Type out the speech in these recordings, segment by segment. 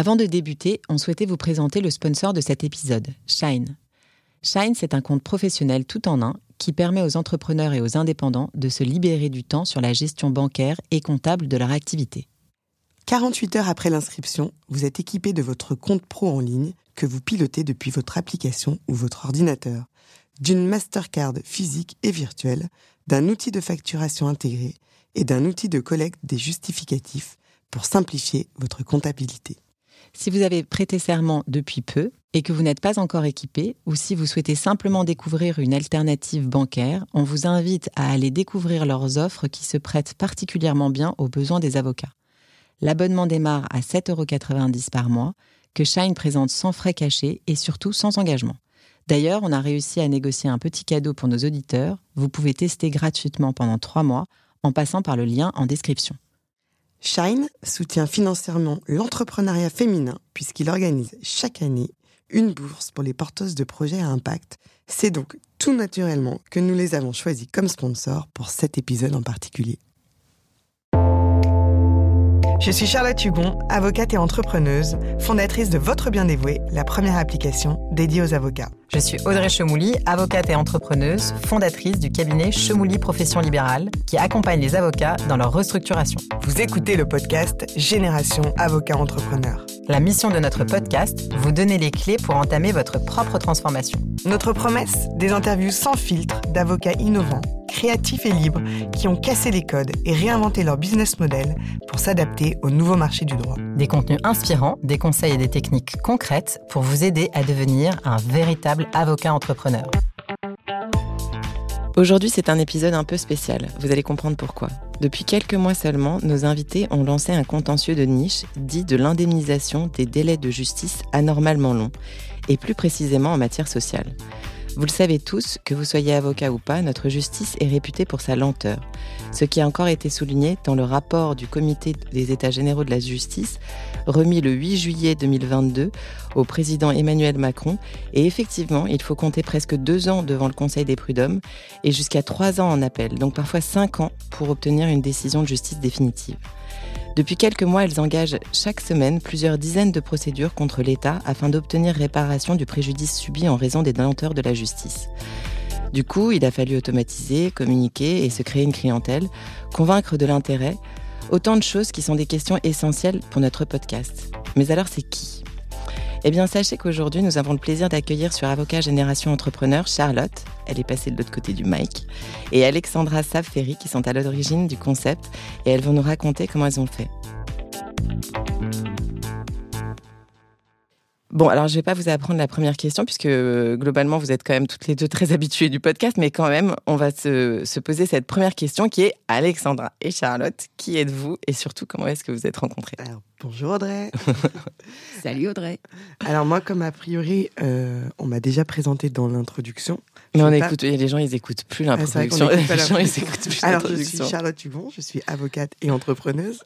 Avant de débuter, on souhaitait vous présenter le sponsor de cet épisode, Shine. Shine, c'est un compte professionnel tout en un qui permet aux entrepreneurs et aux indépendants de se libérer du temps sur la gestion bancaire et comptable de leur activité. 48 heures après l'inscription, vous êtes équipé de votre compte pro en ligne que vous pilotez depuis votre application ou votre ordinateur, d'une Mastercard physique et virtuelle, d'un outil de facturation intégré et d'un outil de collecte des justificatifs pour simplifier votre comptabilité. Si vous avez prêté serment depuis peu et que vous n'êtes pas encore équipé, ou si vous souhaitez simplement découvrir une alternative bancaire, on vous invite à aller découvrir leurs offres qui se prêtent particulièrement bien aux besoins des avocats. L'abonnement démarre à 7,90 euros par mois, que Shine présente sans frais cachés et surtout sans engagement. D'ailleurs, on a réussi à négocier un petit cadeau pour nos auditeurs. Vous pouvez tester gratuitement pendant trois mois en passant par le lien en description. Shine soutient financièrement l'entrepreneuriat féminin puisqu'il organise chaque année une bourse pour les porteuses de projets à impact. C'est donc tout naturellement que nous les avons choisis comme sponsors pour cet épisode en particulier. Je suis Charlotte Hugon, avocate et entrepreneuse, fondatrice de Votre Bien Dévoué, la première application dédiée aux avocats. Je suis Audrey Chemouli, avocate et entrepreneuse, fondatrice du cabinet Chemouli Profession Libérale, qui accompagne les avocats dans leur restructuration. Vous écoutez le podcast Génération Avocat Entrepreneur. La mission de notre podcast, vous donner les clés pour entamer votre propre transformation. Notre promesse, des interviews sans filtre d'avocats innovants créatifs et libres qui ont cassé les codes et réinventé leur business model pour s'adapter au nouveau marché du droit. Des contenus inspirants, des conseils et des techniques concrètes pour vous aider à devenir un véritable avocat entrepreneur. Aujourd'hui, c'est un épisode un peu spécial. Vous allez comprendre pourquoi. Depuis quelques mois seulement, nos invités ont lancé un contentieux de niche dit de l'indemnisation des délais de justice anormalement longs, et plus précisément en matière sociale. Vous le savez tous, que vous soyez avocat ou pas, notre justice est réputée pour sa lenteur. Ce qui a encore été souligné dans le rapport du Comité des États généraux de la justice, remis le 8 juillet 2022 au président Emmanuel Macron. Et effectivement, il faut compter presque deux ans devant le Conseil des prud'hommes et jusqu'à trois ans en appel, donc parfois cinq ans pour obtenir une décision de justice définitive. Depuis quelques mois, elles engagent chaque semaine plusieurs dizaines de procédures contre l'État afin d'obtenir réparation du préjudice subi en raison des lenteurs de la justice. Du coup, il a fallu automatiser, communiquer et se créer une clientèle, convaincre de l'intérêt, autant de choses qui sont des questions essentielles pour notre podcast. Mais alors c'est qui? Eh bien, sachez qu'aujourd'hui, nous avons le plaisir d'accueillir sur Avocat Génération Entrepreneur Charlotte, elle est passée de l'autre côté du mic, et Alexandra Savferry qui sont à l'origine du concept. Et elles vont nous raconter comment elles ont fait. Bon, alors je ne vais pas vous apprendre la première question puisque euh, globalement vous êtes quand même toutes les deux très habituées du podcast, mais quand même on va se, poser cette première question qui est Alexandra et Charlotte, qui êtes-vous et surtout comment est-ce que vous êtes rencontrées? Bonjour Audrey. Salut Audrey. Alors moi comme a priori euh, on m'a déjà présenté dans l'introduction. Mais on écoute, les gens ils écoutent plus ah, l'introduction. les gens ils écoutent plus Alors je suis Charlotte Hubon, je suis avocate et entrepreneuse.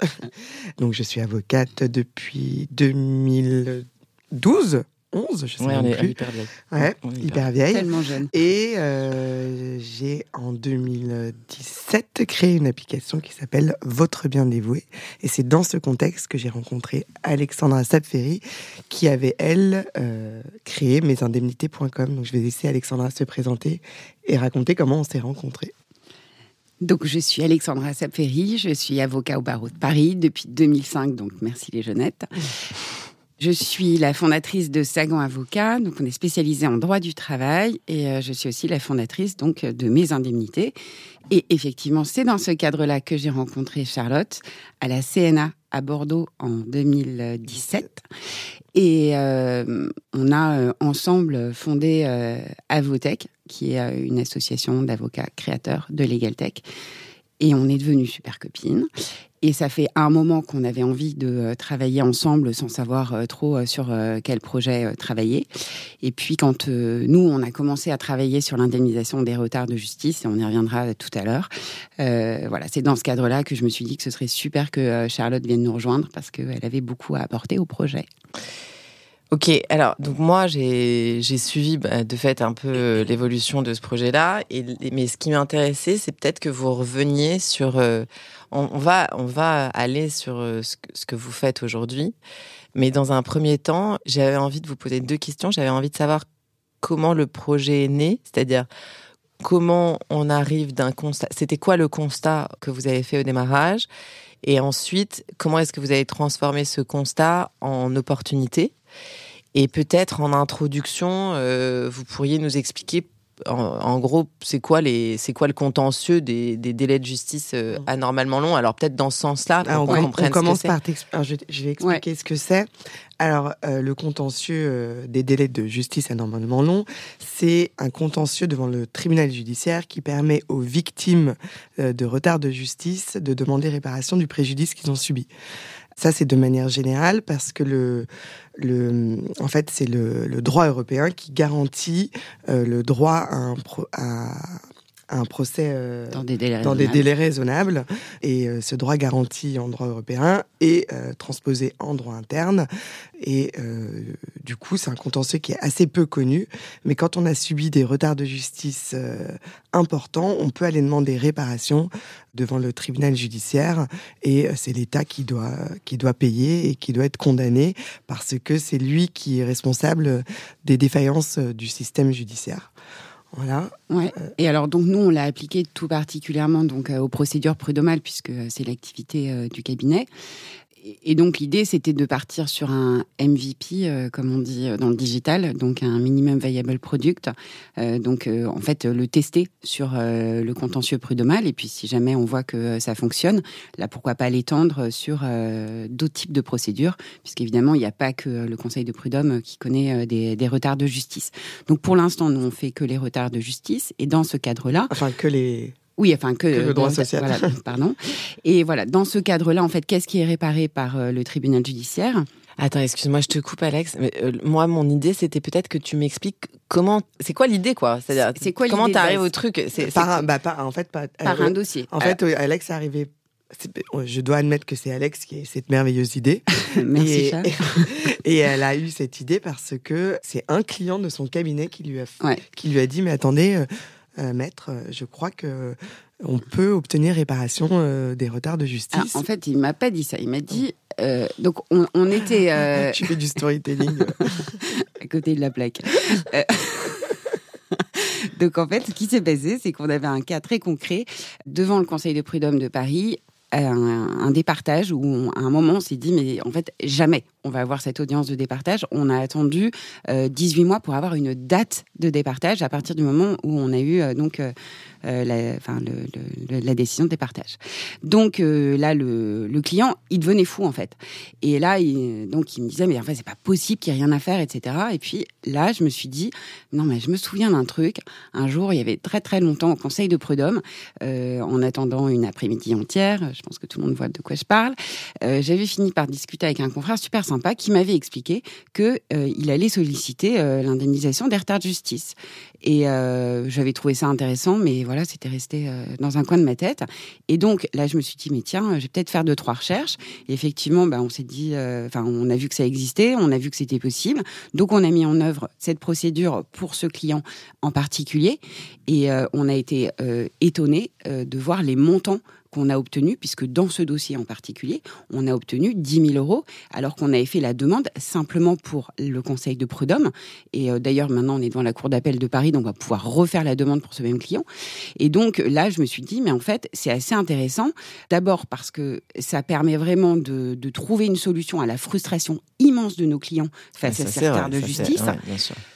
Donc je suis avocate depuis 2000 12 11, je sais ouais, on est Hyper vieille. Ouais, hyper, vieille. Tellement jeune. Et euh, j'ai en 2017 créé une application qui s'appelle Votre bien dévoué. Et c'est dans ce contexte que j'ai rencontré Alexandra Sapferi, qui avait, elle, euh, créé mesindemnités.com. Donc je vais laisser Alexandra se présenter et raconter comment on s'est rencontrés. Donc, je suis Alexandra Sapferi, je suis avocat au barreau de Paris depuis 2005, donc merci les jeunettes. Je suis la fondatrice de Sagan Avocat, donc on est spécialisé en droit du travail et euh, je suis aussi la fondatrice donc de Mes Indemnités. Et effectivement, c'est dans ce cadre-là que j'ai rencontré Charlotte à la CNA à Bordeaux en 2017. Et euh, on a euh, ensemble fondé Avotech, qui est une association d'avocats créateurs de LegalTech. Et on est devenues super copines. Et ça fait un moment qu'on avait envie de euh, travailler ensemble sans savoir euh, trop euh, sur quel projet travailler. Et puis quand nous, on a commencé à travailler sur l'indemnisation des retards de justice, et on y reviendra tout à l'heure, voilà, c'est dans ce cadre-là que je me suis dit que ce serait super que Charlotte vienne nous rejoindre parce qu'elle avait beaucoup à apporter au projet. Ok, alors donc moi j'ai suivi bah, de fait un peu l'évolution de ce projet-là, et, mais ce qui m'intéressait c'est peut-être que vous reveniez sur, euh, on, va on va aller sur euh, ce, ce, que vous faites aujourd'hui, mais dans un premier temps j'avais envie de vous poser deux questions. J'avais envie de savoir comment le projet est né, c'est-à-dire comment on arrive d'un constat. C'était quoi le constat que vous avez fait au démarrage, et ensuite comment est-ce que vous avez transformé ce constat en opportunité? Et peut-être en introduction, euh, vous pourriez nous expliquer en, gros, c'est quoi les, c'est quoi le contentieux des, des délais de justice euh, mm. anormalement longs? Alors peut-être dans ce sens-là, pour qu'on comprenne on commence par je, je, vais expliquer ce que c'est. Alors euh, le contentieux des délais de justice anormalement longs, c'est un contentieux devant le tribunal judiciaire qui permet aux victimes de retard de justice de demander réparation du préjudice qu'ils ont subi. Ça, c'est de manière générale parce que le, le, en fait, c'est le, droit européen qui garantit euh, le droit à un, à, un procès euh, dans, des délais, dans des délais raisonnables. Et euh, ce droit garanti en droit européen est euh, transposé en droit interne. Et du coup, c'est un contentieux qui est assez peu connu. Mais quand on a subi des retards de justice importants, on peut aller demander réparation devant le tribunal judiciaire. Et c'est l'État qui doit, qui doit payer et qui doit être condamné parce que c'est lui qui est responsable des défaillances du système judiciaire. Voilà. Ouais. Euh, et alors donc nous on l'a appliqué tout particulièrement donc euh, aux procédures prud'homales puisque euh, c'est l'activité du cabinet et donc l'idée, c'était de partir sur un MVP, euh, comme on dit euh, dans le digital, donc un minimum viable product. Euh, donc en fait, le tester sur le contentieux prud'homal. Et puis si jamais on voit que ça fonctionne, là pourquoi pas l'étendre sur d'autres types de procédures, puisqu'évidemment il n'y a pas que le Conseil de prud'homme qui connaît des, des, retards de justice. Donc pour l'instant, nous on fait que les retards de justice. Et dans ce cadre-là, enfin que les oui, enfin que, le droit social. pardon. Et voilà, dans ce cadre-là, en fait, qu'est-ce qui est réparé par euh, le tribunal judiciaire? Attends, excuse-moi, je te coupe, Alex. Mais, euh, moi, mon idée, c'était peut-être que tu m'expliques comment. C'est quoi l'idée, quoi? C'est-à-dire, c'est quoi comment t'arrives au truc? C'est par, bah, par, en fait, par, par un dossier. En fait, Alex est arrivé. Je dois admettre que c'est Alex qui a cette merveilleuse idée. Merci. Et, et, elle a eu cette idée parce que c'est un client de son cabinet qui lui a, qui lui a dit, mais attendez. Euh, euh, maître, euh, je crois que on peut obtenir réparation euh, des retards de justice. en fait, il m'a pas dit ça. Il m'a dit donc on, était. tu fais du storytelling à côté de la plaque. Donc en fait, ce qui s'est passé, c'est qu'on avait un cas très concret devant le Conseil de prud'homme de Paris, un, départage où à un moment on s'est dit mais en fait jamais on va avoir cette audience de départage. On a attendu 18 mois pour avoir une date de départage à partir du moment où on a eu donc euh, la, décision de départage. Donc euh, là, le, client, il devenait fou en fait. Et là, il, donc il me disait mais en fait c'est pas possible qu'il n'y ait rien à faire, etc. Et puis là, je me suis dit non mais je me souviens d'un truc. Un jour, il y avait très très longtemps au Conseil de prud'homme, euh, en attendant une après-midi entière. Je pense que tout le monde voit de quoi je parle. Euh, J'avais fini par discuter avec un confrère super sympa qui m'avait expliqué que euh, il allait solliciter l'indemnisation des retards de justice. Et j'avais trouvé ça intéressant, mais voilà c'était resté euh, dans un coin de ma tête. Et donc là, je me suis dit, mais tiens, je vais peut-être faire deux trois recherches. Et effectivement, bah, on s'est dit, euh, enfin, on a vu que ça existait, on a vu que c'était possible. Donc on a mis en œuvre cette procédure pour ce client en particulier. Et euh, on a été étonné de voir les montants qu'on a obtenu, puisque dans ce dossier en particulier, on a obtenu 10 000 euros, alors qu'on avait fait la demande simplement pour le Conseil de prud'homme. Et euh, d'ailleurs, maintenant, on est devant la Cour d'appel de Paris, donc on va pouvoir refaire la demande pour ce même client. Et donc là, je me suis dit, mais en fait, c'est assez intéressant. D'abord parce que ça permet vraiment de, trouver une solution à la frustration immense de nos clients face à ces retards de justice.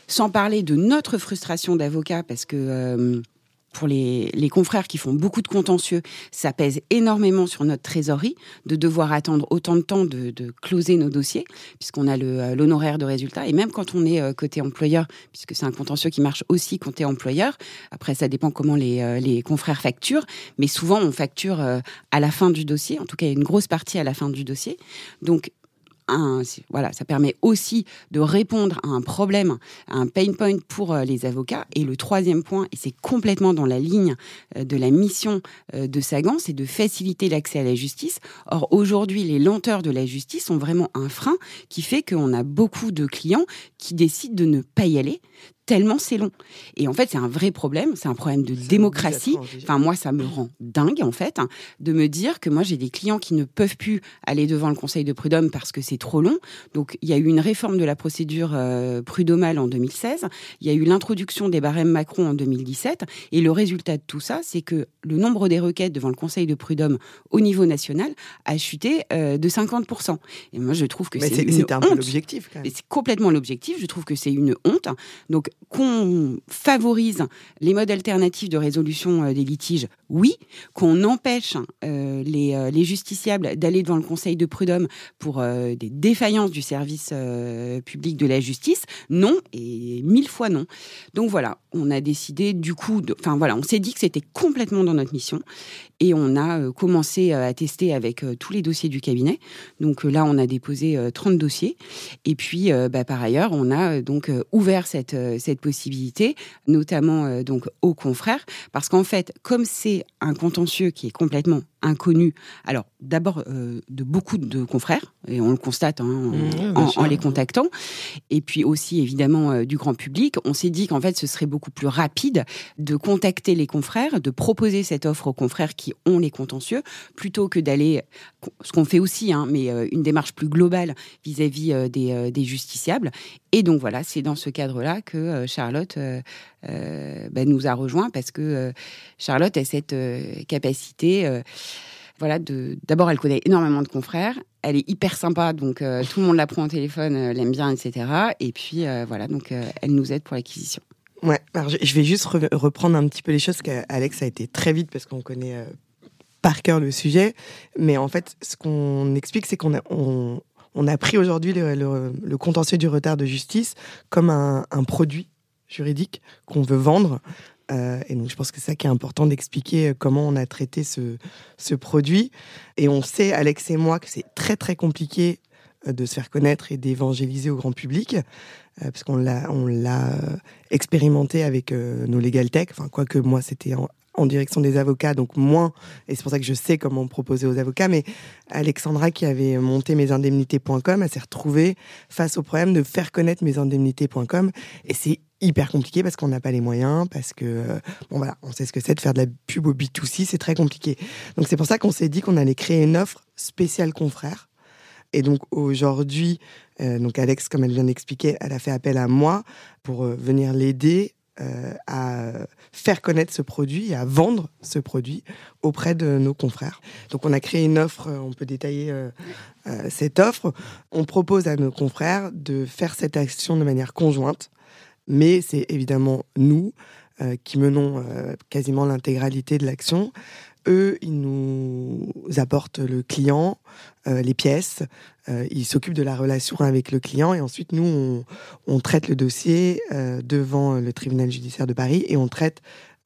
Sans parler de notre frustration d'avocat, parce que... Euh, pour les, confrères qui font beaucoup de contentieux, ça pèse énormément sur notre trésorerie de devoir attendre autant de temps de, closer nos dossiers, puisqu'on a euh, l'honoraire de résultat. Et même quand on est euh, côté employeur, puisque c'est un contentieux qui marche aussi côté employeur, après ça dépend comment les, euh, les confrères facturent, mais souvent on facture à la fin du dossier, en tout cas une grosse partie à la fin du dossier. Donc voilà, ça permet aussi de répondre à un problème, à un pain point pour euh, les avocats. Et le troisième point, et c'est complètement dans la ligne euh, de la mission euh, de Sagan, c'est de faciliter l'accès à la justice. Or, aujourd'hui, les lenteurs de la justice sont vraiment un frein qui fait qu'on a beaucoup de clients qui décident de ne pas y aller tellement c'est long. Et en fait, c'est un vrai problème, c'est un problème de démocratie. Enfin, moi, ça me rend dingue, en fait, hein, de me dire que moi, j'ai des clients qui ne peuvent plus aller devant le conseil de prud'homme parce que c'est trop long. Donc, il y a eu une réforme de la procédure euh, prud'homale en 2016, il y a eu l'introduction des barèmes Macron en 2017, et le résultat de tout ça, c'est que le nombre des requêtes devant le conseil de prud'homme au niveau national a chuté euh, de 50%. Et moi, je trouve que c'est une un peu l'objectif. C'est complètement l'objectif. Je trouve que c'est une honte. Donc, qu'on favorise les modes alternatifs de résolution euh, des litiges, oui. Qu'on empêche euh, les, euh, les, justiciables d'aller devant le Conseil de prud'homme pour des défaillances du service public de la justice, non. Et mille fois non. Donc voilà, on a décidé du coup, enfin voilà, on s'est dit que c'était complètement dans notre mission et on a commencé à tester avec tous les dossiers du cabinet. Donc là, on a déposé 30 dossiers et puis bah, par ailleurs, on a donc ouvert cette, cette possibilité, notamment donc aux confrères, parce qu'en fait, comme c'est un contentieux qui est complètement inconnu. Alors, d'abord, euh, de beaucoup de confrères, et on le constate hein, en, mmh, les contactant, et puis aussi, évidemment, euh, du grand public. On s'est dit qu'en fait, ce serait beaucoup plus rapide de contacter les confrères, de proposer cette offre aux confrères qui ont les contentieux, plutôt que d'aller, ce qu'on fait aussi, hein, mais euh, une démarche plus globale vis-à-vis des, des, justiciables. Et donc, voilà, c'est dans ce cadre-là que Charlotte ben, nous a rejoint, parce que Charlotte a cette capacité voilà, d'abord, elle connaît énormément de confrères. Elle est hyper sympa, donc euh, tout le monde la prend au téléphone, euh, l'aime bien, etc. Et puis, euh, voilà, donc elle nous aide pour l'acquisition. Ouais, alors je vais juste reprendre un petit peu les choses, qu'Alex a été très vite parce qu'on connaît par cœur le sujet. Mais en fait, ce qu'on explique, c'est qu'on a, on, a pris aujourd'hui le, contentieux du retard de justice comme un, produit juridique qu'on veut vendre euh, et donc, je pense que c'est ça qui est important d'expliquer euh, comment on a traité ce, ce produit. Et on sait, Alex et moi, que c'est très, très compliqué euh, de se faire connaître et d'évangéliser au grand public, parce qu'on l'a, on l'a expérimenté avec nos Legal Tech. Enfin, quoique moi, c'était en, direction des avocats, donc moins, et c'est pour ça que je sais comment proposer aux avocats, mais Alexandra qui avait monté mesindemnités.com, elle s'est retrouvée face au problème de faire connaître mesindemnités.com, et c'est hyper compliqué parce qu'on n'a pas les moyens, parce que, euh, bon voilà, on sait ce que c'est de faire de la pub au B2C, c'est très compliqué. Donc c'est pour ça qu'on s'est dit qu'on allait créer une offre spéciale confrère. Et donc aujourd'hui, euh, donc Alex, comme elle vient d'expliquer, elle a fait appel à moi pour euh, venir l'aider euh, à faire connaître ce produit et à vendre ce produit auprès de nos confrères. Donc on a créé une offre, on peut détailler euh, euh, cette offre. On propose à nos confrères de faire cette action de manière conjointe, mais c'est évidemment nous qui menons quasiment l'intégralité de l'action. Eux, ils nous apportent le client, euh, les pièces, euh, ils s'occupent de la relation avec le client et ensuite nous, on, traite le dossier euh, devant le tribunal judiciaire de Paris et on traite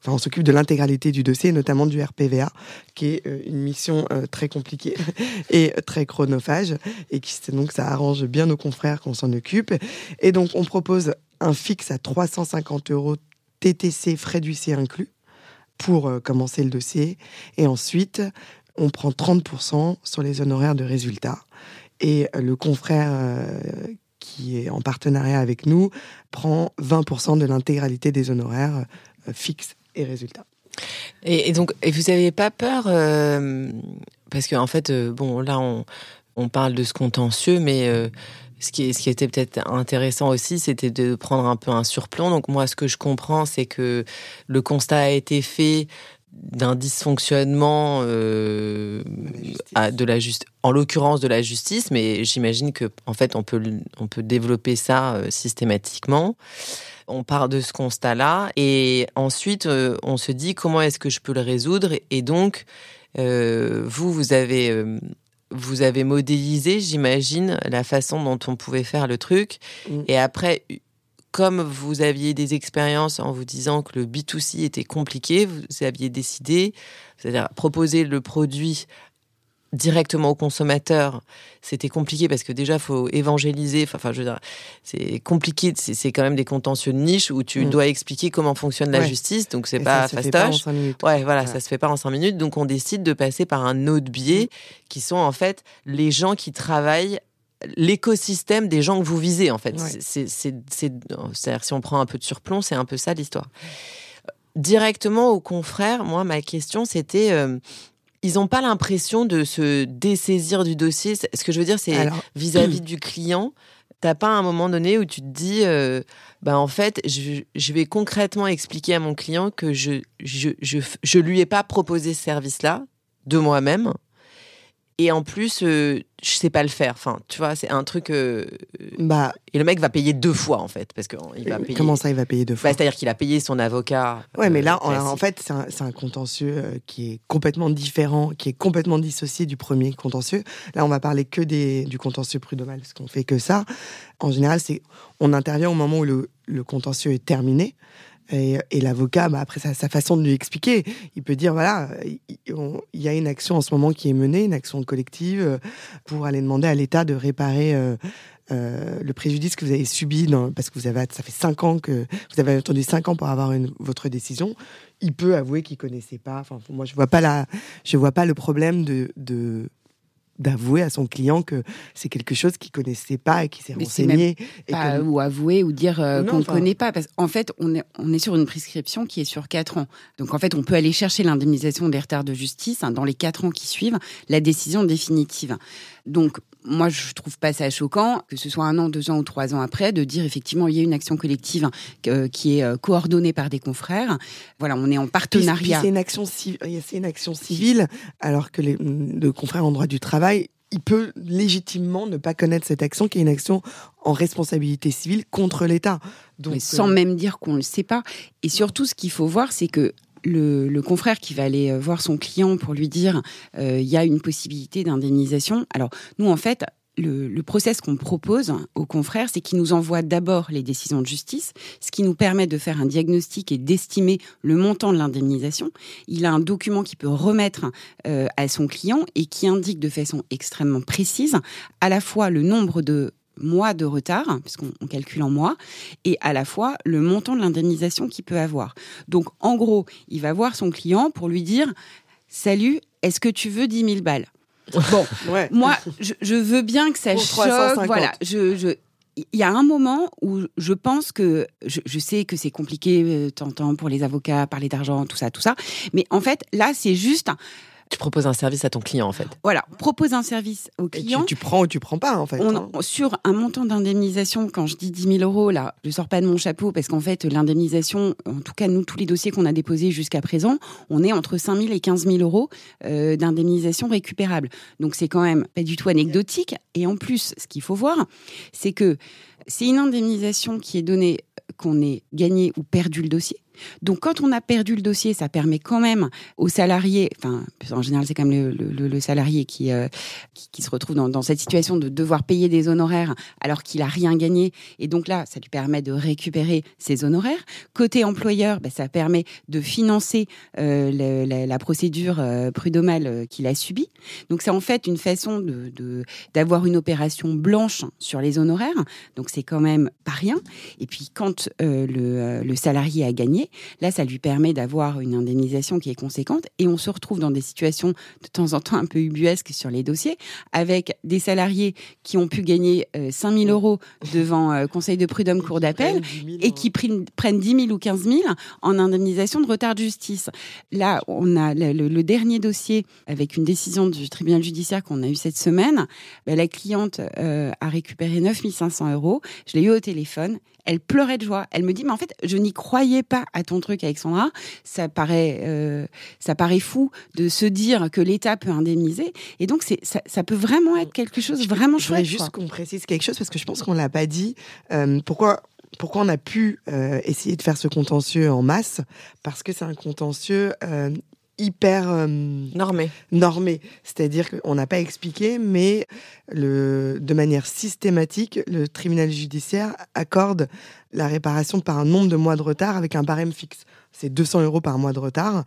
Enfin, on s'occupe de l'intégralité du dossier, notamment du RPVA, qui est une mission très compliquée et très chronophage, et qui donc ça arrange bien nos confrères qu'on s'en occupe. Et donc on propose un fixe à 350 euros TTC frais d'huissier inclus pour euh, commencer le dossier. Et ensuite, on prend 30% sur les honoraires de résultats. Et euh, le confrère euh, qui est en partenariat avec nous prend 20% de l'intégralité des honoraires fixes et résultats. Et, donc, et vous n'avez pas peur parce qu'en en fait, bon, là, on, on, parle de ce contentieux, mais ce qui, ce qui était peut-être intéressant aussi, c'était de prendre un peu un surplomb. Donc moi, ce que je comprends, c'est que le constat a été fait d'un dysfonctionnement euh, de la juste, en l'occurrence de la justice, mais j'imagine que en fait on peut on peut développer ça euh, systématiquement. On part de ce constat-là et ensuite euh, on se dit comment est-ce que je peux le résoudre? Et donc vous vous avez vous avez modélisé, j'imagine, la façon dont on pouvait faire le truc. Mm. Et après, comme vous aviez des expériences en vous disant que le B2C était compliqué, vous aviez décidé, c'est-à-dire proposer le produit directement au consommateur, c'était compliqué parce que déjà faut évangéliser. Enfin, je veux dire, c'est compliqué. C'est quand même des contentieux de niche où tu mm. dois expliquer comment fonctionne la justice. Donc c'est pas fastoche. Ouais, voilà, ça se fait pas en cinq minutes. Donc on décide de passer par un autre biais mm. qui sont en fait les gens qui travaillent l'écosystème des gens que vous visez en fait. C'est, c'est-à-dire si on prend un peu de surplomb, c'est un peu ça l'histoire. Directement aux confrères, moi ma question c'était euh, ils n'ont pas l'impression de se dessaisir du dossier. Ce que je veux dire, c'est vis-à-vis du client, t'as pas un moment donné où tu te dis, euh, bah en fait, je, vais concrètement expliquer à mon client que je je, je, je lui ai pas proposé ce service-là de moi-même et en plus, euh, je sais pas le faire. Enfin, tu vois, c'est un truc. Euh, bah. Et le mec va payer deux fois en fait, parce que il va payer. Comment ça, il va payer deux fois bah, C'est-à-dire qu'il a payé son avocat. Ouais, mais là, euh, en, fait, c'est un, un, contentieux qui est complètement différent, qui est complètement dissocié du premier contentieux. Là, on va parler que des, du contentieux prud'homal, parce qu'on fait que ça. En général, c'est on intervient au moment où le, le contentieux est terminé. Et, l'avocat, bah, après sa, façon de lui expliquer, il peut dire voilà, il, y a une action en ce moment qui est menée, une action collective, euh, pour aller demander à l'État de réparer euh, euh, le préjudice que vous avez subi, parce que vous avez, ça fait cinq ans que vous avez attendu cinq ans pour avoir votre décision. Il peut avouer qu'il connaissait pas. Enfin, moi, je vois vois pas le problème de d'avouer à son client que c'est quelque chose qu'il connaissait pas et qui s'est renseigné. Ou avouer ou dire euh, qu'on ne connaît pas. Parce qu'en fait, on est, on est sur une prescription qui est sur 4 ans. Donc en fait, on peut aller chercher l'indemnisation des retards de justice hein, dans les 4 ans qui suivent la décision définitive. Donc moi, je trouve pas ça choquant que ce soit un an, deux ans ou trois ans après de dire effectivement il y a une action collective euh, qui est euh, coordonnée par des confrères. Voilà, on est en partenariat. C'est une action, une action civile, alors que les, le confrère en droit du travail il peut légitimement ne pas connaître cette action qui est une action en responsabilité civile contre l'État. Donc, sans euh, même dire qu'on ne le sait pas. Et surtout, ce qu'il faut voir, c'est que le, confrère qui va aller euh, voir son client pour lui dire euh, il y a une possibilité d'indemnisation. Alors nous en fait le, process qu'on propose aux confrères, c'est qu'il nous envoie d'abord les décisions de justice, ce qui nous permet de faire un diagnostic et d'estimer le montant de l'indemnisation. Il a un document qui peut remettre euh, à son client et qui indique de façon extrêmement précise à la fois le nombre de mois de retard, puisqu'on calcule en mois, et à la fois le montant de l'indemnisation qu'il peut avoir. Donc, en gros, il va voir son client pour lui dire Salut, est-ce que tu veux 10 000 balles? Bon, moi, je, veux bien que ça choque. Voilà, je, il y a un moment où je pense que je, sais que c'est compliqué, euh, t'entends pour les avocats, parler d'argent, tout ça, tout ça. Mais en fait, là, c'est juste tu proposes un service à ton client, en fait. Voilà, propose un service au client. Tu, prends ou tu prends pas, en fait. Hein. Sur un montant d'indemnisation, quand je dis 10 000 euros, là, je sors pas de mon chapeau parce qu'en fait, l'indemnisation, en tout cas, nous, tous les dossiers qu'on a déposés jusqu'à présent, on est entre 5 000 et 15 000 euros euh, d'indemnisation récupérable. Donc, c'est quand même pas du tout anecdotique. Et en plus, ce qu'il faut voir, c'est que c'est une indemnisation qui est donnée qu'on ait gagné ou perdu le dossier. Donc, quand on a perdu le dossier, ça permet quand même aux salariés, enfin, en général, c'est quand même le, salarié euh, qui, qui, se retrouve dans, cette situation de devoir payer des honoraires alors qu'il a rien gagné. Et donc là, ça lui permet de récupérer ses honoraires. Côté employeur, ben, ça permet de financer euh, la, procédure euh, prud'homale qu'il a subie. Donc, c'est en fait une façon de, d'avoir une opération blanche sur les honoraires. Donc, c'est quand même pas rien. Et puis, quand le, le salarié a gagné, Là, ça lui permet d'avoir une indemnisation qui est conséquente et on se retrouve dans des situations de temps en temps un peu ubuesques sur les dossiers avec des salariés qui ont pu gagner 5 euh, 000 euros devant euh, Conseil de prud'homme, Cour d'appel et qui prennent 10 000 ou 15 000 en indemnisation de retard de justice. Là, on a le, dernier dossier avec une décision du tribunal judiciaire qu'on a eu cette semaine. Ben, la cliente euh, a récupéré 9 500 euros. Je l'ai eu au téléphone elle pleurait de joie. Elle me dit, mais en fait, je n'y croyais pas à ton truc, Alexandra. Ça paraît, euh, ça paraît fou de se dire que l'État peut indemniser. Et donc, c'est, ça, peut vraiment être quelque chose de vraiment chouette. Je voudrais juste qu'on précise quelque chose parce que je pense qu'on l'a pas dit. Euh, pourquoi pourquoi on a pu euh, essayer de faire ce contentieux en masse? Parce que c'est un contentieux hyper euh, normé. normé. C'est-à-dire qu'on n'a pas expliqué, mais le, de manière systématique, le tribunal judiciaire accorde la réparation par un nombre de mois de retard avec un barème fixe. C'est 200 euros par mois de retard.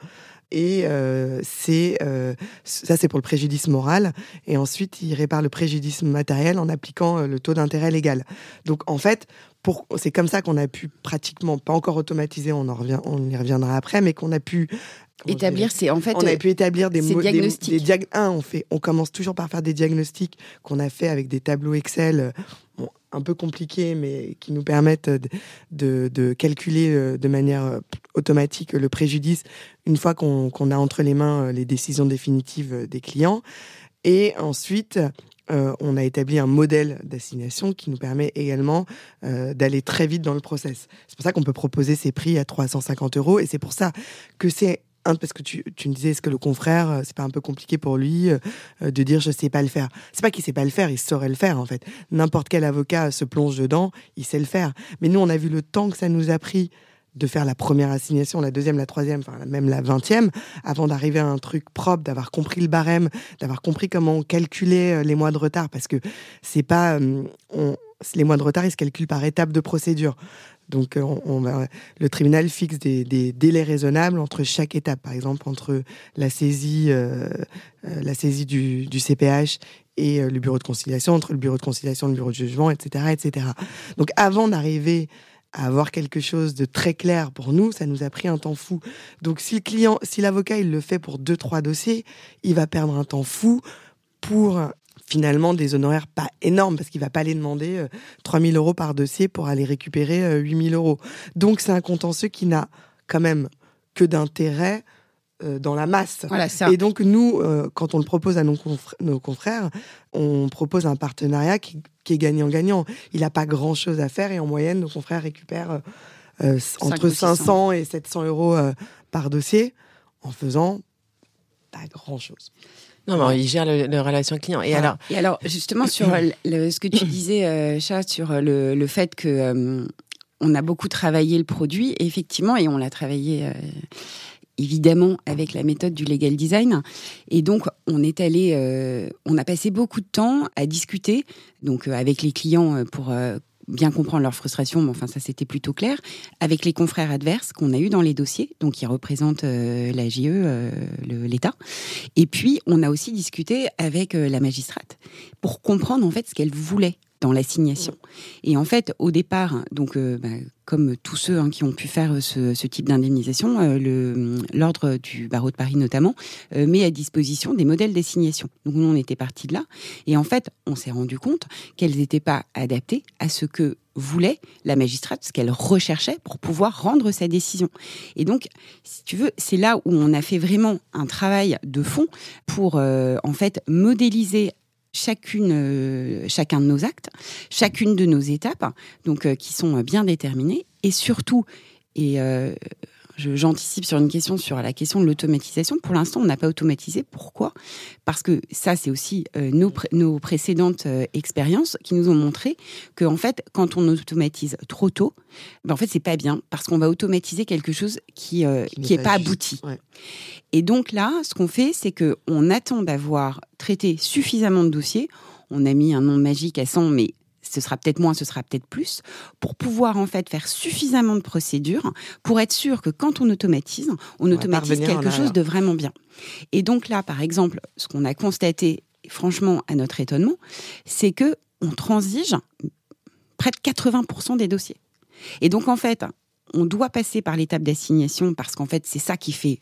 Et euh, c'est euh, ça, c'est pour le préjudice moral. Et ensuite, il répare le préjudice matériel en appliquant le taux d'intérêt légal. Donc, en fait, c'est comme ça qu'on a pu pratiquement, pas encore automatiser, on, en revient, on y reviendra après, mais qu'on a pu établir, c'est en fait. On a pu établir des, diagnostics. Des, un, on fait, on commence toujours par faire des diagnostics qu'on a fait avec des tableaux Excel un peu compliqués, mais qui nous permettent de, calculer euh, de manière euh, automatique le préjudice une fois qu'on a entre les mains euh, les décisions définitives des clients. Et ensuite, on a établi un modèle d'assignation qui nous permet également d'aller très vite dans le process. C'est pour ça qu'on peut proposer ces prix à 350 euros et c'est pour ça que c'est parce que tu, tu me disais, est-ce que le confrère, euh, c'est pas un peu compliqué pour lui euh, de dire je sais pas le faire C'est pas qu'il sait pas le faire, il saurait le faire en fait. N'importe quel avocat se plonge dedans, il sait le faire. Mais nous, on a vu le temps que ça nous a pris de faire la première assignation, la deuxième, la troisième, enfin même la vingtième, avant d'arriver à un truc propre, d'avoir compris le barème, d'avoir compris comment on calculait euh, les mois de retard, parce que c'est pas, on, les mois de retard, ils se calculent par étape de procédure. Donc, euh, on, le tribunal fixe des, délais raisonnables entre chaque étape. Par exemple, entre la saisie, euh, euh, la saisie du, CPH et le bureau de conciliation, entre le bureau de conciliation le bureau de jugement, etc., etc. Donc, avant d'arriver à avoir quelque chose de très clair pour nous, ça nous a pris un temps fou. Donc, si le client, si l'avocat, il le fait pour deux, trois dossiers, il va perdre un temps fou pour finalement des honoraires pas énormes parce qu'il va pas aller demander 3000 euh, euros par dossier pour aller récupérer 8000 euh, euros. Donc c'est un contentieux qui n'a quand même que d'intérêt euh, dans la masse. Et donc nous, quand on le propose à nos, confrères, on propose un partenariat qui, est gagnant-gagnant. Il n'a pas grand-chose à faire et en moyenne, nos confrères récupèrent entre 500 et 700 euros par dossier en faisant pas grand-chose. Non, mais il gère le, relation client. Et alors, et alors, justement sur ce que tu disais, euh, Chat, sur le, le, fait que euh, on a beaucoup travaillé le produit, effectivement, et on l'a travaillé. Euh, évidemment avec la méthode du legal design et donc on est allé euh, on a passé beaucoup de temps à discuter donc avec les clients pour bien comprendre leur frustration, mais enfin ça c'était plutôt clair, avec les confrères adverses qu'on a eu dans les dossiers, donc qui représentent euh, la JE, euh, l'État. Et puis on a aussi discuté avec euh, la magistrate pour comprendre en fait ce qu'elle voulait dans l'assignation. Et en fait, au départ, donc euh, bah, comme tous ceux hein, qui ont pu faire ce, type d'indemnisation, euh, l'ordre du barreau de Paris notamment euh, met à disposition des modèles d'assignation. Donc nous, on était parti de là, et en fait, on s'est rendu compte qu'elles n'étaient pas adaptées à ce que voulait la magistrate, ce qu'elle recherchait pour pouvoir rendre sa décision. Et donc, si tu veux, c'est là où on a fait vraiment un travail de fond pour en fait modéliser chacune, euh, chacun de nos actes, chacune de nos étapes, donc euh, qui sont bien déterminées, et surtout, et euh, j'anticipe sur une question sur la question de l'automatisation. Pour l'instant, on n'a pas automatisé. Pourquoi? Parce que ça, c'est aussi nos, nos, précédentes expériences qui nous ont montré que, en fait, quand on automatise trop tôt, ben, en fait, c'est pas bien parce qu'on va automatiser quelque chose qui qui n'est pas, abouti. Et donc là, ce qu'on fait, c'est que on attend d'avoir traité suffisamment de dossiers. On a mis un nom magique à 100, mais ce sera peut-être moins, ce sera peut-être plus, pour pouvoir en fait faire suffisamment de procédures pour être sûr que quand on automatise, on, automatise quelque chose de vraiment bien. Et donc là, par exemple, ce qu'on a constaté, franchement, à notre étonnement, c'est que on transige près de 80% des dossiers. Et donc en fait, on doit passer par l'étape d'assignation parce qu'en fait, c'est ça qui fait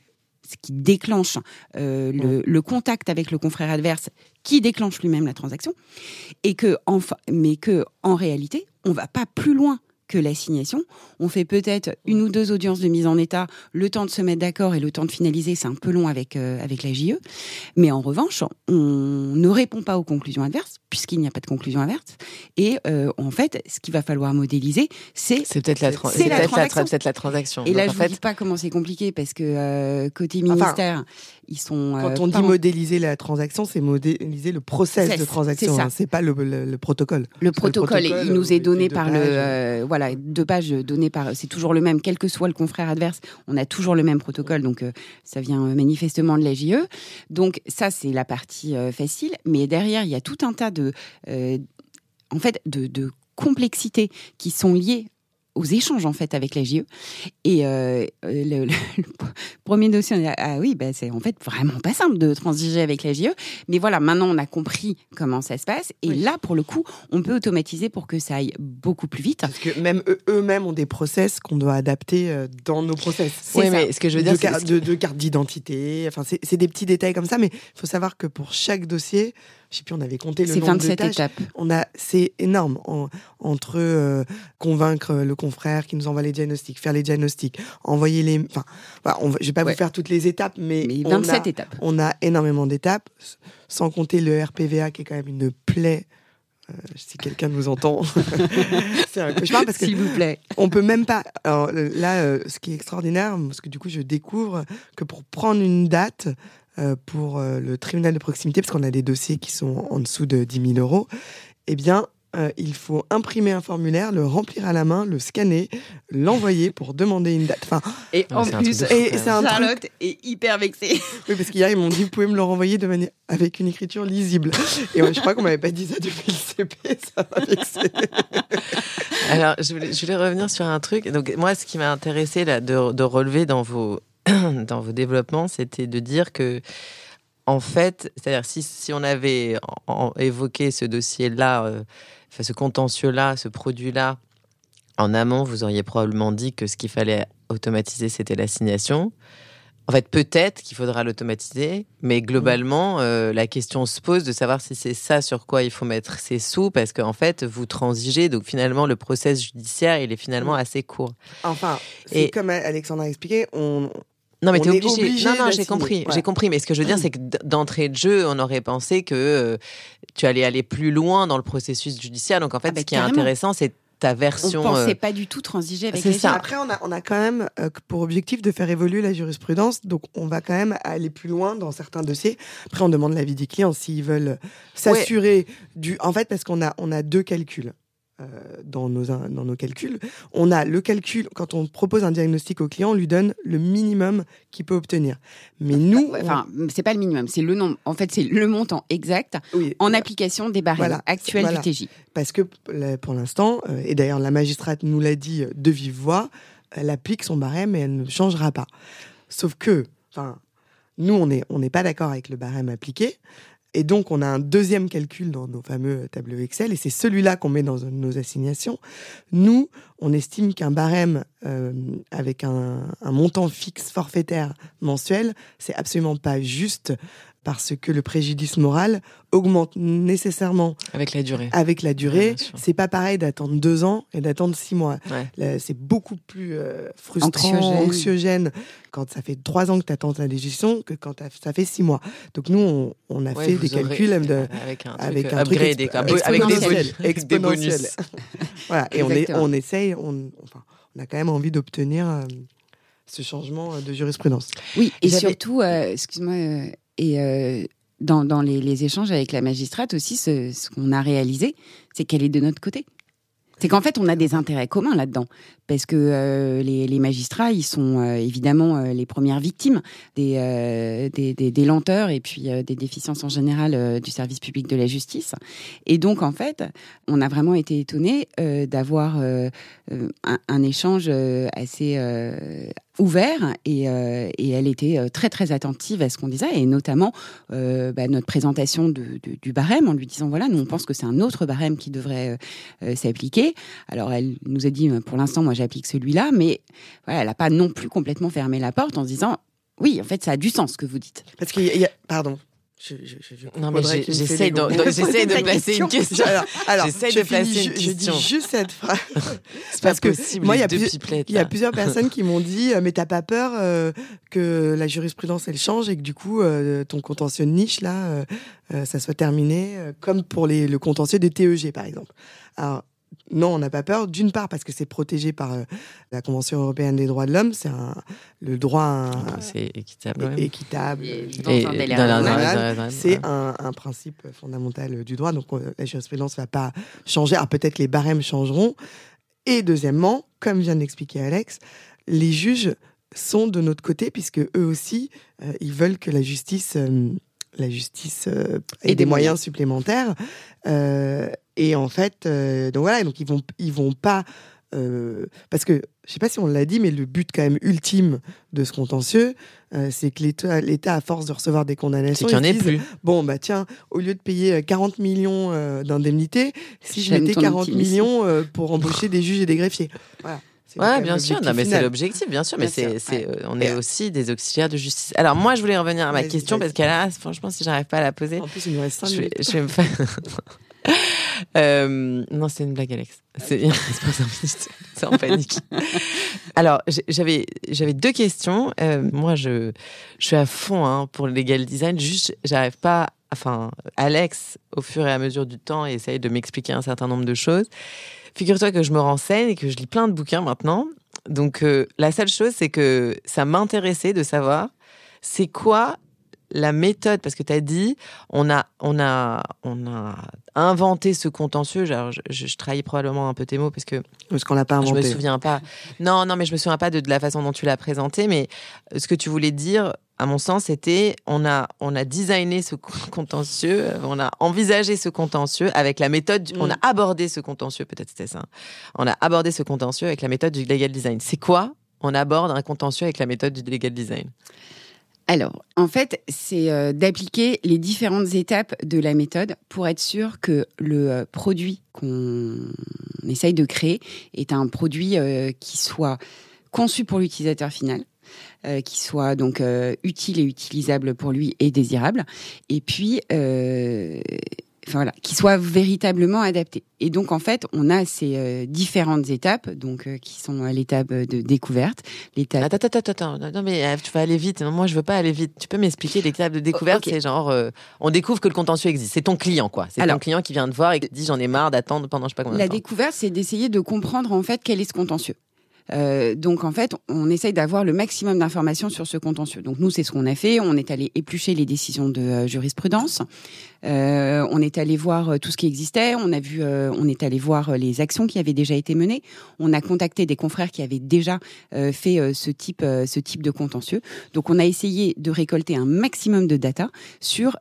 ce qui déclenche euh, le, contact avec le confrère adverse, qui déclenche lui-même la transaction, et que, enfin, mais que en réalité, on va pas plus loin que l'assignation. On fait peut-être une ou deux audiences de mise en état, le temps de se mettre d'accord et le temps de finaliser, c'est un peu long avec, euh, avec la JE. Mais en revanche, on ne répond pas aux conclusions adverses, puisqu'il n'y a pas de conclusion adverse. Et euh, en fait, ce qu'il va falloir modéliser, c'est c'est peut-être la, la, transaction. Peut la transaction. Et là, je ne dis pas comment c'est compliqué, parce que euh, côté ministère, ils sont... Quand on dit modéliser la transaction, c'est modéliser le process de transaction. Hein, c'est pas le, le, protocole. Le protocole, il nous est donné par le... voilà, deux pages données par. C'est toujours le même, quel que soit le confrère adverse, on a toujours le même protocole. Donc, euh, ça vient manifestement de la JE. Donc, ça, c'est la partie euh, facile. Mais derrière, il y a tout un tas de. Euh, en fait, de, de complexités qui sont liées aux échanges en fait avec la JE. Et euh, le, premier dossier, on dit ah oui, bah, c'est en fait vraiment pas simple de transiger avec la JE. Mais voilà, maintenant on a compris comment ça se passe. Et là, pour le coup, on peut automatiser pour que ça aille beaucoup plus vite. Parce que même eux-mêmes ont des process qu'on doit adapter euh, dans nos process. Oui, mais ce que je veux dire, c'est de, de, carte d'identité. Enfin, c'est des petits détails comme ça, mais il faut savoir que pour chaque dossier, je sais plus, on avait compté le nombre 27 de tâches. étapes. On a, c'est énorme entre euh, convaincre le confrère qui nous envoie les diagnostics, faire les diagnostics, envoyer les, enfin, bah, on, je vais pas vous faire toutes les étapes, mais, 27 on a, étapes. On a énormément d'étapes, sans compter le RPVA qui est quand même une plaie. Euh, si quelqu'un nous entend, c'est un cauchemar parce que s'il vous plaît, on peut même pas. Alors là, euh, ce qui est extraordinaire, parce que du coup, je découvre que pour prendre une date, euh, pour euh, le tribunal de proximité, parce qu'on a des dossiers qui sont en dessous de 10 000 euros, eh bien, euh, il faut imprimer un formulaire, le remplir à la main, le scanner, l'envoyer pour demander une date. Enfin, et en plus, et Charlotte est hyper vexée. Oui, parce qu'hier, ils m'ont dit, vous pouvez me le renvoyer de manière... avec une écriture lisible. Et je crois qu'on m'avait pas dit ça depuis le CP, ça m'a vexé. Alors, je voulais, je voulais, revenir sur un truc. Donc, moi, ce qui m'a intéressé là, de, de relever dans vos dans vos développements, c'était de dire que, en fait, c'est-à-dire si, si on avait évoqué ce dossier-là, euh, enfin, ce contentieux-là, ce produit-là, en amont, vous auriez probablement dit que ce qu'il fallait automatiser, c'était l'assignation. En fait, peut-être qu'il faudra l'automatiser, mais globalement, euh, la question se pose de savoir si c'est ça sur quoi il faut mettre ses sous, parce qu'en fait, vous transigez, donc finalement, le process judiciaire, il est finalement assez court. Enfin, et comme Alexandre a expliqué, on, non, mais t'es obligé. Non, non, j'ai compris. J'ai compris. Mais ce que je veux dire, c'est que d'entrée de jeu, on aurait pensé que euh, tu allais aller plus loin dans le processus judiciaire. Donc, en fait, ah, ce qui est intéressant, c'est ta version. On pensait euh, pas du tout transiger avec les ça. Après, on a, on a quand même euh, pour objectif de faire évoluer la jurisprudence. Donc, on va quand même aller plus loin dans certains dossiers. Après, on demande l'avis des clients s'ils veulent s'assurer du. En fait, parce qu'on a, on a deux calculs. Euh, dans, nos, dans nos calculs. On a le calcul, quand on propose un diagnostic au client, on lui donne le minimum qu'il peut obtenir. Mais nous. Enfin, c'est pas le minimum, c'est le nombre. En fait, c'est le montant exact en application des barèmes actuels du TJ. Parce que pour l'instant, euh, et d'ailleurs la magistrate nous l'a dit de vive voix, elle applique son barème et elle ne changera pas. Sauf que, enfin, nous, on n'est on n'est pas d'accord avec le barème appliqué. Et donc, on a un deuxième calcul dans nos fameux tableaux Excel, et c'est celui-là qu'on met dans nos assignations. Nous, on estime qu'un barème euh, avec un, un, montant fixe forfaitaire mensuel, c'est absolument pas juste parce que le préjudice moral augmente nécessairement avec la durée. Avec la durée, c'est pas pareil d'attendre deux ans et d'attendre six mois. C'est beaucoup plus euh, frustrant, anxiogène. quand ça fait trois ans que tu attends ta législation que quand ça fait six mois. Donc nous, on, a fait des calculs avec un truc, avec un truc avec des bonus. voilà. Et on, est, on essaye, on, enfin, on a quand même envie d'obtenir. Euh, ce changement de jurisprudence. Oui, et surtout, euh, excuse-moi, et euh, dans, les, échanges avec la magistrate aussi, ce qu'on a réalisé, c'est qu'elle est de notre côté. C'est qu'en fait, on a des intérêts communs là-dedans parce que euh, les, magistrats, ils sont euh, évidemment euh, les premières victimes des, des, lenteurs et puis des déficiences en général du service public de la justice. Et donc, en fait, on a vraiment été étonnés d'avoir un, échange assez ouvert et, elle était très très attentive à ce qu'on disait et notamment bah, notre présentation du barème en lui disant voilà nous on pense que c'est un autre barème qui devrait s'appliquer alors elle nous a dit pour l'instant moi j'applique celui-là, mais voilà, elle n'a pas non plus complètement fermé la porte en se disant oui, en fait, ça a du sens ce que vous dites. Parce qu'il y, a, pardon. Je, non mais j'essaie de, de, placer une question. Alors, j'essaie de placer une question. Je dis juste cette phrase. C'est pas possible. Moi, il y, y, a plusieurs personnes qui m'ont dit, euh, mais t'as pas peur euh, que la jurisprudence elle change et que du coup euh, ton contentieux de niche là, ça soit terminé, comme pour les, le contentieux des TEG par exemple. Alors non, on n'a pas peur. D'une part parce que c'est protégé par euh, la Convention européenne des droits de l'homme. C'est le droit c'est équitable. équitable. C'est un, principe fondamental du droit. Donc euh, la jurisprudence ne va pas changer. Alors peut-être les barèmes changeront. Et deuxièmement, comme vient d'expliquer Alex, les juges sont de notre côté puisque eux aussi, euh, ils veulent que la justice la justice ait des, moyens, supplémentaires. Et en fait, euh, donc voilà, donc ils vont, ils vont pas euh, parce que je sais pas si on l'a dit, mais le but quand même ultime de ce contentieux, euh, c'est que l'État, l'État, à force de recevoir des condamnations, ait ils disent, plus. Bon, bah tiens, au lieu de payer euh, 40 millions euh, d'indemnités, si je mettais ton 40 optimisme. millions euh, pour embaucher des juges et des greffiers. Voilà. Ouais, bien sûr. Non, mais c'est l'objectif, bien sûr. Mais Bien c'est, sûr, c'est, ouais. on est aussi des auxiliaires de justice. Alors, moi, je voulais revenir à ma Vas-y, question vas-y. parce qu'elle a, franchement, si j'arrive pas à la poser, En plus, il nous reste 5 je vais, minutes. je vais me faire. Euh, non, c'est une blague, Alex. C'est. C'est en panique. Alors, j'avais, j'avais deux questions. Euh, moi, je, je suis à fond hein, pour le legal design. Juste, j'arrive pas. Enfin, Alex, au fur et à mesure du temps, essaye de m'expliquer un certain nombre de choses. Figure-toi que je me renseigne et que je lis plein de bouquins maintenant. Donc, euh, la seule chose, c'est que ça m'intéressait de savoir c'est quoi la méthode, parce que tu as dit, on a, on, a, on a inventé ce contentieux. Alors, je, trahis probablement un peu tes mots, parce que Parce qu'on l'a pas je me inventé. souviens pas. Non, non, mais je me souviens pas de, de la façon dont tu l'as présenté. Mais ce que tu voulais dire, à mon sens, c'était on a, on a designé ce co- contentieux, euh, on a envisagé ce contentieux avec la méthode, on a Mm. abordé ce contentieux, peut-être c'était ça. On a abordé ce contentieux avec la méthode du legal design. C'est quoi? On aborde un contentieux avec la méthode du legal design. Alors, en fait, c'est euh, d'appliquer les différentes étapes de la méthode pour être sûr que le euh, produit qu'on essaye de créer est un produit euh, qui soit conçu pour l'utilisateur final, qui soit donc utile et utilisable pour lui et désirable, et puis enfin, voilà, qui soit véritablement adapté. Et donc en fait, on a ces euh, différentes étapes, donc euh, qui sont euh, l'étape de découverte, l'étape Attends, attends, attends, attends. Non, mais euh, tu vas aller vite. Non, moi, je veux pas aller vite. Tu peux m'expliquer l'étape de découverte. C'est genre, euh, on découvre que le contentieux existe. C'est ton client, quoi. C'est ton client qui vient te voir et qui dit, j'en ai marre d'attendre pendant je sais pas combien La de temps. découverte, c'est d'essayer de comprendre en fait quel est ce contentieux. Euh, donc en fait, on essaye d'avoir le maximum d'informations sur ce contentieux. Donc nous, c'est ce qu'on a fait. On est allé éplucher les décisions de euh, jurisprudence. Euh, on est allé voir tout ce qui existait. On a vu, on est allé voir les actions qui avaient déjà été menées. On a contacté des confrères qui avaient déjà fait ce type, ce type de contentieux. Donc on a essayé de récolter un maximum de data sur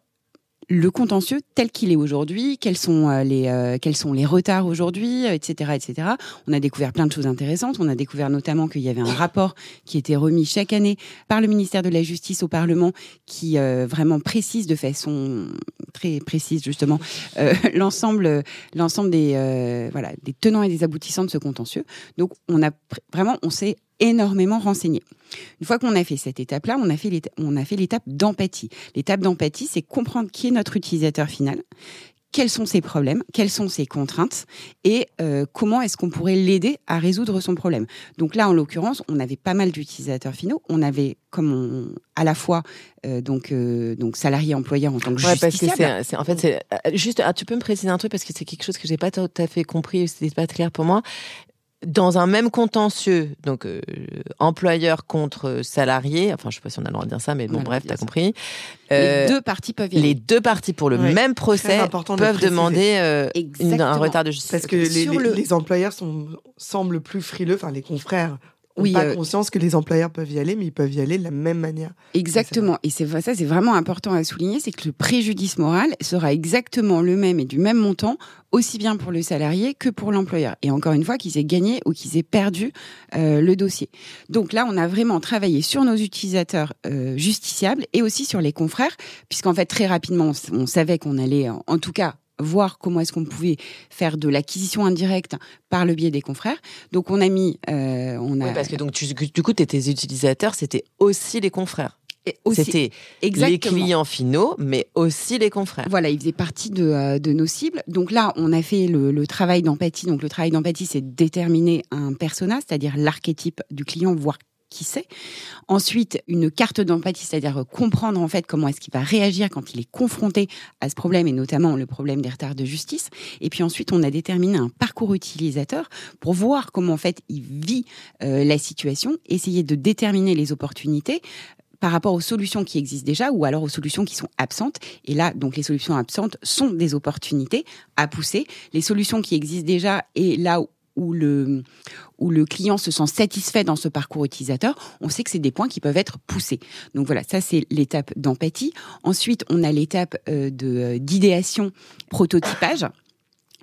le contentieux tel qu'il est aujourd'hui, quels sont euh, les euh, quels sont les retards aujourd'hui, euh, etc., etc. On a découvert plein de choses intéressantes. On a découvert notamment qu'il y avait un rapport qui était remis chaque année par le ministère de la Justice au Parlement, qui vraiment précise de façon très précise justement l'ensemble l'ensemble des voilà des tenants et des aboutissants de ce contentieux. Donc on a vraiment on s'est énormément renseigné. Une fois qu'on a fait cette étape-là, on a fait l'étape d'empathie. L'étape d'empathie, c'est comprendre qui est notre utilisateur final, quels sont ses problèmes, quelles sont ses contraintes et euh, comment est-ce qu'on pourrait l'aider à résoudre son problème. Donc là, en l'occurrence, on avait pas mal d'utilisateurs finaux. On avait comme on, à la fois euh, donc donc donc salarié employeur en tant que Ouais, parce que justiciable. c'est, c'est- en fait, c'est euh, juste. ah, tu peux me préciser un truc parce que c'est quelque chose que j'ai pas tout à fait compris. C'était pas clair pour moi. Dans un même contentieux, donc euh, employeur contre salarié. Enfin, je sais pas si on a le droit de dire ça, mais bon, bref, t'as compris. les Euh, deux parties peuvent y aller. les deux parties pour le Ouais, même procès de peuvent demander euh, une- un retard de justice. Parce que les, Sur les- le- les employeurs sont, semblent plus frileux, enfin les confrères Oui, pas euh, conscience que les employeurs peuvent y aller, mais ils peuvent y aller de la même manière. Exactement. Et c'est ça, c'est vraiment important à souligner, c'est que le préjudice moral sera exactement le même et du même montant, aussi bien pour le salarié que pour l'employeur. Et encore une fois, qu'ils aient gagné ou qu'ils aient perdu euh, le dossier. Donc là, on a vraiment travaillé sur nos utilisateurs euh, justiciables et aussi sur les confrères, puisqu'en fait, très rapidement, on, savait qu'on allait, en tout cas, voir comment est-ce qu'on pouvait faire de l'acquisition indirecte par le biais des confrères. Donc on a mis, euh, on a Oui, parce que donc tu, du coup, tes utilisateurs, c'était aussi les confrères. C'était les clients finaux, mais aussi les confrères. Voilà, il faisait partie de, euh, de nos cibles. Donc là, on a fait le, le travail d'empathie. Donc le travail d'empathie, c'est déterminer un persona, c'est-à-dire l'archétype du client, voir qui c'est. Ensuite, une carte d'empathie, c'est-à-dire euh, comprendre en fait comment est-ce qu'il va réagir quand il est confronté à ce problème et notamment le problème des retards de justice. Et puis ensuite, on a déterminé un parcours utilisateur pour voir comment en fait il vit euh, la situation, essayer de déterminer les opportunités par rapport aux solutions qui existent déjà ou alors aux solutions qui sont absentes. Et là, donc les solutions absentes sont des opportunités à pousser. Les solutions qui existent déjà et là où le, où le client se sent satisfait dans ce parcours utilisateur, on sait que c'est des points qui peuvent être poussés. Donc voilà, ça c'est l'étape d'empathie. Ensuite, on a l'étape euh, de d'idéation, prototypage.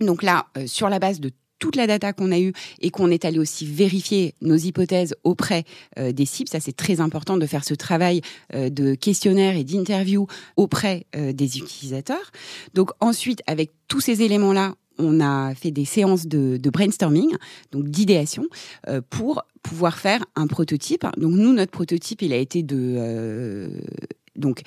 Donc là, euh, sur la base de toute la data qu'on a eue et qu'on est allé aussi vérifier nos hypothèses auprès euh, des cibles. Ça, c'est très important de faire ce travail euh, de questionnaire et d'interview auprès euh, des utilisateurs. Donc ensuite, avec tous ces éléments-là, on a fait des séances de, brainstorming, donc d'idéation, pour pouvoir faire un prototype. Donc nous, notre prototype, il a été de donc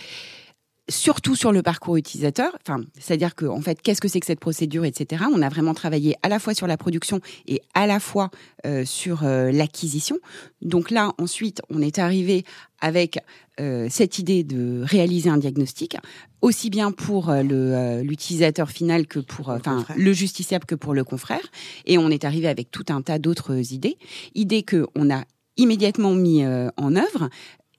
surtout sur le parcours utilisateur. Enfin, c'est-à-dire que en fait, qu'est-ce que c'est que cette procédure, etc. On a vraiment travaillé à la fois sur la production et à la fois euh, sur euh, l'acquisition. Donc là, ensuite, on est arrivé avec euh, cette idée de réaliser un diagnostic, aussi bien pour le l'utilisateur final que pour enfin le justiciable que pour le confrère. Et on est arrivé avec tout un tas d'autres idées, idées que on a immédiatement mis en œuvre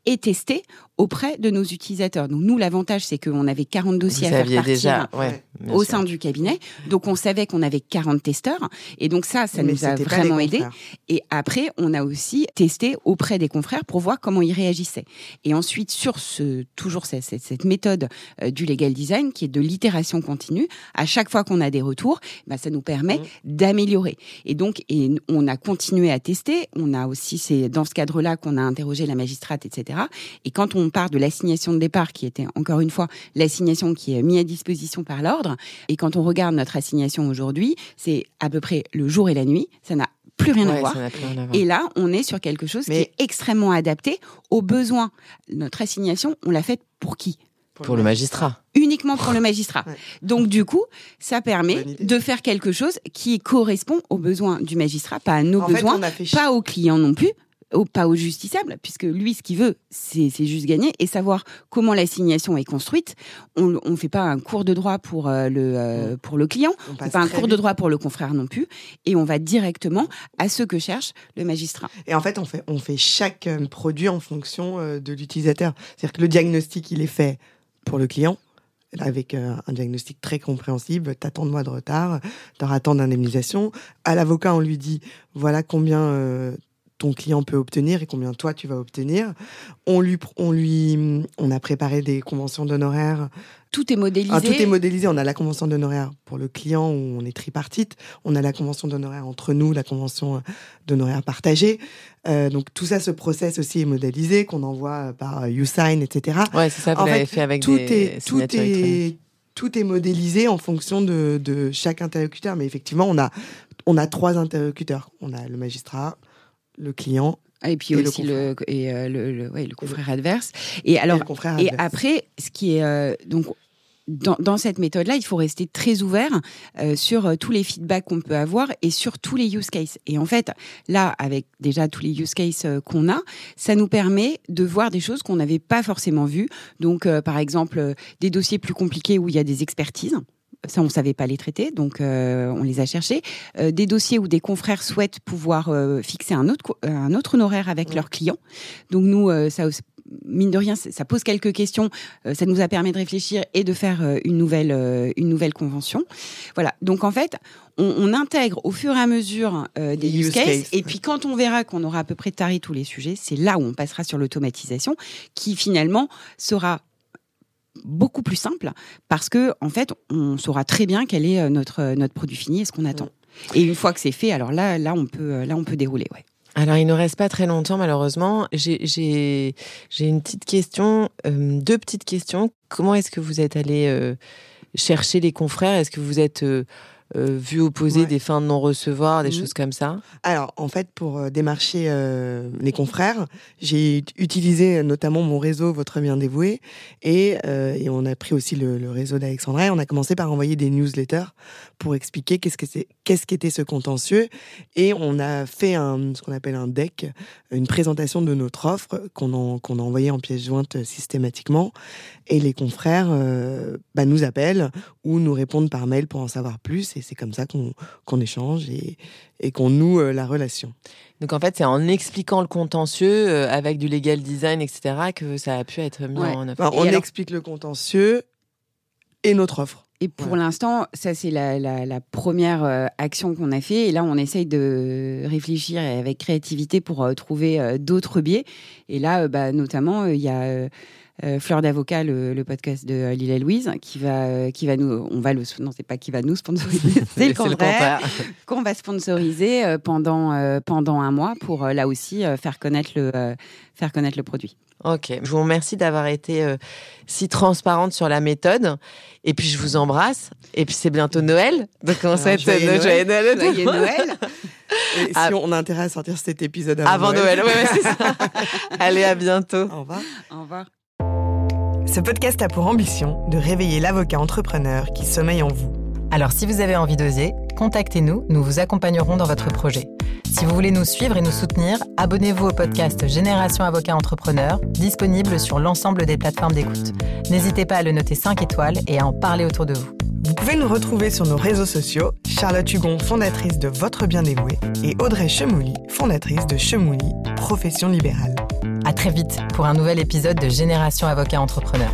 et testé auprès de nos utilisateurs. Donc nous, l'avantage, c'est qu'on avait 40 dossiers à faire partir déjà, au sein du cabinet. Donc on savait qu'on avait 40 testeurs. Et donc ça, ça nous a vraiment aidé. Et après, on a aussi testé auprès des confrères pour voir comment ils réagissaient. Et ensuite, sur ce, toujours cette, cette, méthode euh, du legal design, qui est de l'itération continue, à chaque fois qu'on a des retours, bah, ça nous permet mmh. d'améliorer. Et donc, et on a continué à tester. On a aussi, c'est dans ce cadre-là qu'on a interrogé la magistrate, etc. Et quand on part de l'assignation de départ, qui était encore une fois l'assignation qui est mise à disposition par l'ordre, et quand on regarde notre assignation aujourd'hui, c'est à peu près le jour et la nuit. Ça n'a plus rien, à voir. Et là, on est sur quelque chose qui est extrêmement adapté aux besoins. Notre assignation, on l'a faite pour qui? Pour, le magistrat. Uniquement pour le magistrat. Donc du coup, ça permet de faire quelque chose qui correspond aux besoins du magistrat, pas à nos besoins, pas aux clients non plus, pas au justiciable, puisque lui, ce qu'il veut, c'est juste gagner et savoir comment l'assignation est construite. On ne fait pas un cours de droit pour euh, le euh, pour le client, on, fait pas un cours de droit pour le confrère non plus, et on va directement à ce que cherche le magistrat. Et en fait, on fait on fait chaque euh, produit en fonction de l'utilisateur. C'est-à-dire que le diagnostic, il est fait pour le client avec un diagnostic très compréhensible, t'as tant de mois de retard, t'auras tant d'indemnisation. À l'avocat, on lui dit voilà combien ton client peut obtenir et combien toi tu vas obtenir. On lui, on lui, on a préparé des conventions d'honoraires. Tout est modélisé. Ah, tout est modélisé. On a la convention d'honoraires pour le client où on est tripartite. On a la convention d'honoraires entre nous, la convention d'honoraires partagée. Euh, donc tout ça, ce process aussi est modélisé, qu'on envoie par YouSign, etc. Ouais, c'est ça. Vous fait, avec tout des est, tout est, tout est modélisé en fonction de, de chaque interlocuteur. Mais effectivement, on a, on a trois interlocuteurs. On a le magistrat, le client ah, et puis aussi le, et euh, le, le, ouais, le, confrère adverse. Et alors, et, après, ce qui est euh, donc dans, dans, cette méthode-là, il faut rester très ouvert euh, sur tous les feedbacks qu'on peut avoir et sur tous les use cases. Et en fait, là, avec déjà tous les use cases qu'on a, ça nous permet de voir des choses qu'on n'avait pas forcément vues. Donc, par exemple, des dossiers plus compliqués où il y a des expertises ça on savait pas les traiter, donc euh, on les a cherchés. Euh, des dossiers où des confrères souhaitent pouvoir euh, fixer un autre un autre honoraire avec leurs clients. Donc nous, ça mine de rien, ça pose quelques questions. ça nous a permis de réfléchir et de faire une nouvelle une nouvelle convention. Voilà. Donc en fait, on, on intègre au fur et à mesure des use, cases, et puis quand on verra qu'on aura à peu près taré tous les sujets, c'est là où on passera sur l'automatisation, qui finalement sera beaucoup plus simple parce que en fait on saura très bien quel est euh, notre euh, notre produit fini et ce qu'on attend. Et une fois que c'est fait, alors là là on peut euh, là on peut dérouler ouais. Alors, il ne reste pas très longtemps, malheureusement. J'ai une petite question, deux petites questions. Comment est-ce que vous êtes allé chercher les confrères? Est-ce que vous êtes euh, vu opposer des fins de non-recevoir, des mhm. choses comme ça Alors, en fait, pour euh, démarcher euh, les confrères, j'ai utilisé notamment mon réseau Votre Bien Dévoué et, et on a pris aussi le, réseau d'Alexandra et on a commencé par envoyer des newsletters pour expliquer qu'est-ce que c'est, qu'est-ce qu'était ce contentieux et on a fait un, ce qu'on appelle un deck, une présentation de notre offre qu'on, qu'on a envoyé en pièce jointe systématiquement et les confrères bah, nous appellent ou nous répondent par mail pour en savoir plus et c'est comme ça qu'on échange et, et qu'on noue euh, la relation. Donc en fait, c'est en expliquant le contentieux euh, avec du legal design, etc., que ça a pu être mis en œuvre. on explique le contentieux et notre offre. Et pour l'instant, ça c'est la, la, première euh, action qu'on a fait. Et là, on essaye de réfléchir avec créativité pour trouver d'autres biais. Et là, bah, notamment, il y a euh, Fleur d'avocat, le, podcast de euh, Lila Louise, qui va, euh, qui va nous, on va le, non, c'est pas qui va nous sponsoriser, c'est le contraire, qu'on va sponsoriser pendant pendant un mois pour là aussi faire connaître le faire connaître le produit. Ok, je vous remercie d'avoir été si transparente sur la méthode. Et puis je vous embrasse. Et puis c'est bientôt Noël. Donc on joyeux Noël. Noël. Joyeux Noël. Et si ah. on a intérêt à sortir cet épisode avant, avant Noël. Noël. c'est ça. Allez, à bientôt. Au revoir. Au revoir. Ce podcast a pour ambition de réveiller l'avocat entrepreneur qui sommeille en vous. Alors si vous avez envie d'oser, contactez-nous, nous vous accompagnerons dans votre projet. Si vous voulez nous suivre et nous soutenir, abonnez-vous au podcast Génération Avocat Entrepreneur, disponible sur l'ensemble des plateformes d'écoute. N'hésitez pas à le noter 5 étoiles et à en parler autour de vous. Vous pouvez nous retrouver sur nos réseaux sociaux, Charlotte Hugon, fondatrice de Votre Bien Dévoué, et Audrey Chemouli, fondatrice de Chemouli, profession libérale. À très vite pour un nouvel épisode de Génération Avocat Entrepreneur.